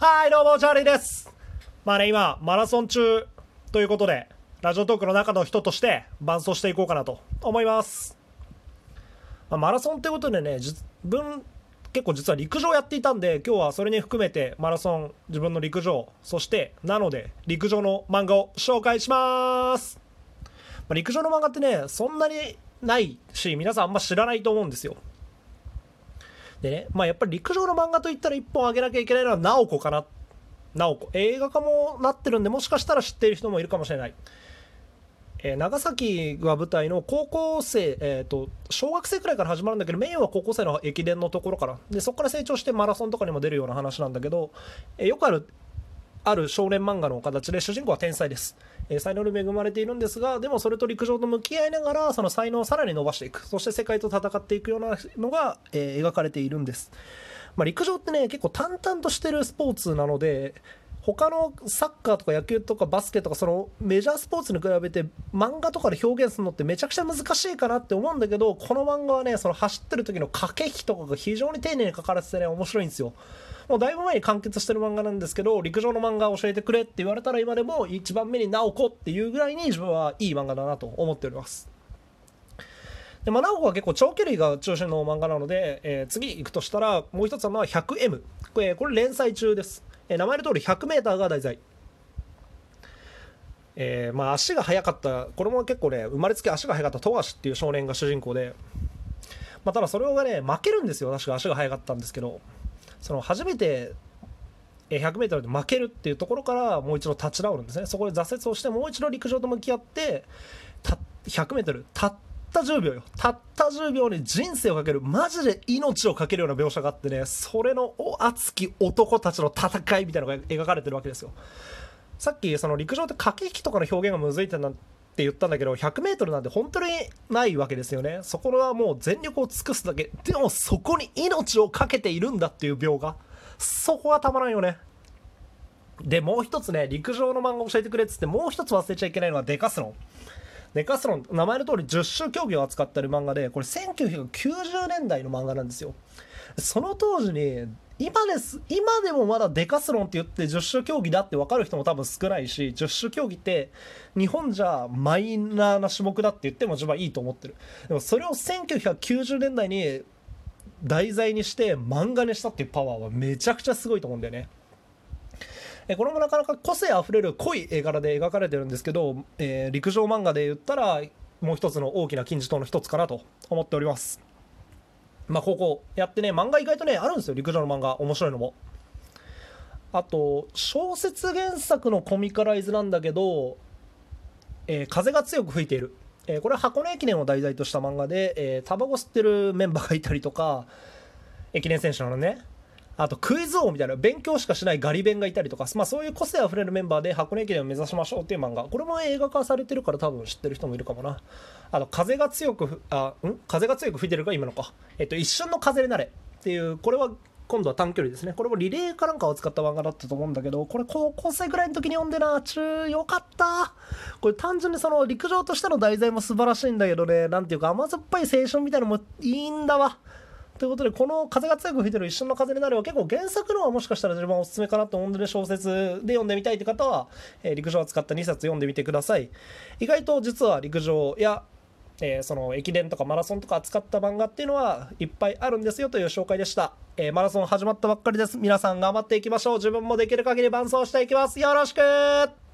はい、どうも、チャーリーです。まあね、今、マラソン中ということで、ラジオトークの中の人として伴走していこうかなと思います。まあマラソンということでね、自分、結構実は陸上やっていたんで、今日はそれに含めてマラソン、自分の陸上、そして、なので、陸上の漫画を紹介します。まあ陸上の漫画ってね、そんなにないし、皆さんあんま知らないと思うんですよ。でね、まあやっぱり陸上の漫画といったら1本あげなきゃいけないのはナオコかな。ナオコ。映画化もなってるんで、もしかしたら知っている人もいるかもしれない。えー長崎が舞台の高校生、えー、と小学生くらいから始まるんだけどメインは高校生の駅伝のところからでそこから成長してマラソンとかにも出るような話なんだけど、えーよくあるある少年漫画の形で主人公は天才です、えー才能に恵まれているんですがでもそれと陸上と向き合いながらその才能をさらに伸ばしていく。そして世界と戦っていくようなのが、えー描かれているんです、まあ、陸上ってね結構淡々としてるスポーツなので他のサッカーとか野球とかバスケとかそのメジャースポーツに比べて漫画とかで表現するのってめちゃくちゃ難しいかなって思うんだけどこの漫画はねその走ってる時の駆け引きとかが非常に丁寧に書かれててね面白いんですよ。もうだいぶ前に完結してる漫画なんですけど陸上の漫画教えてくれって言われたら今でも一番目に直子っていうぐらいに自分はいい漫画だなと思っております。でまあ、直子は結構長距離が中心の漫画なので、えー次行くとしたらもう一つはまあ 100M これこれ連載中です、えー名前の通り 100m が題材。えーまあ、足が速かった。これも結構ね生まれつき足が速かった富樫っていう少年が主人公で、まあ、ただそれがね負けるんですよ。確か足が速かったんですけど。その初めて 100m で負けるっていうところからもう一度立ち直るんですね。そこで挫折をしてもう一度陸上と向き合ってた 100m たった10秒よ。たった10秒に人生をかけるマジで命をかけるような描写があってねそれの熱き男たちの戦いみたいなのが描かれてるわけですよ。さっきその陸上って駆け引きとかの表現がむずいってなって言ったんだけど 100m なんて本当にないわけですよね。そこはもう全力を尽くすだけ。でもそこに命をかけているんだっていう描画そこがたまらんよね。でもう一つね陸上の漫画教えてくれっつってもう一つ忘れちゃいけないのはデカスロン。デカスロン名前の通り十種競技を扱ってる漫画でこれ1990年代の漫画なんですよ。その当時に今です今でもまだデカスロンって言って十種競技だって分かる人も多分少ないし十種競技って日本じゃマイナーな種目だって言っても自分はいいと思ってる。でもそれを1990年代に題材にして漫画にしたっていうパワーはめちゃくちゃすごいと思うんだよね。えこれもなかなか個性あふれる濃い絵柄で描かれてるんですけど、えー陸上漫画で言ったらもう一つの大きな金字塔の一つかなと思っております。まあここやってね漫画意外とねあるんですよ。陸上の漫画。面白いのも。あと小説原作のコミカライズなんだけど、えー風が強く吹いている、えーこれは箱根駅伝を題材とした漫画で、えータバコ吸ってるメンバーがいたりとか駅伝選手なのね。あとクイズ王みたいな勉強しかしないガリ弁がいたりとか、まあ、そういう個性あふれるメンバーで箱根駅伝を目指しましょうっていう漫画これも映画化されてるから多分知ってる人もいるかもな。あと風が強くあん？風が強く吹いてるか今のか、えっと、一瞬の風になれっていうこれは今度は短距離ですね。これもリレーかなんかを使った漫画だったと思うんだけどこれ高校生ぐらいの時に読んでな。中よかった。これ単純にその陸上としての題材も素晴らしいんだけどね。なんていうか甘酸っぱい青春みたいなのもいいんだわ。ということでこの風が強く吹いてる一瞬の風になれば結構原作のはもしかしたら自分はおすすめかなと思うんで小説で読んでみたいって方は、えー陸上を使った2冊読んでみてください。意外と実は陸上やえーその駅伝とかマラソンとか扱った漫画っていうのはいっぱいあるんですよという紹介でした、えーマラソン始まったばっかりです。皆さん頑張っていきましょう。自分もできる限り伴走していきます。よろしく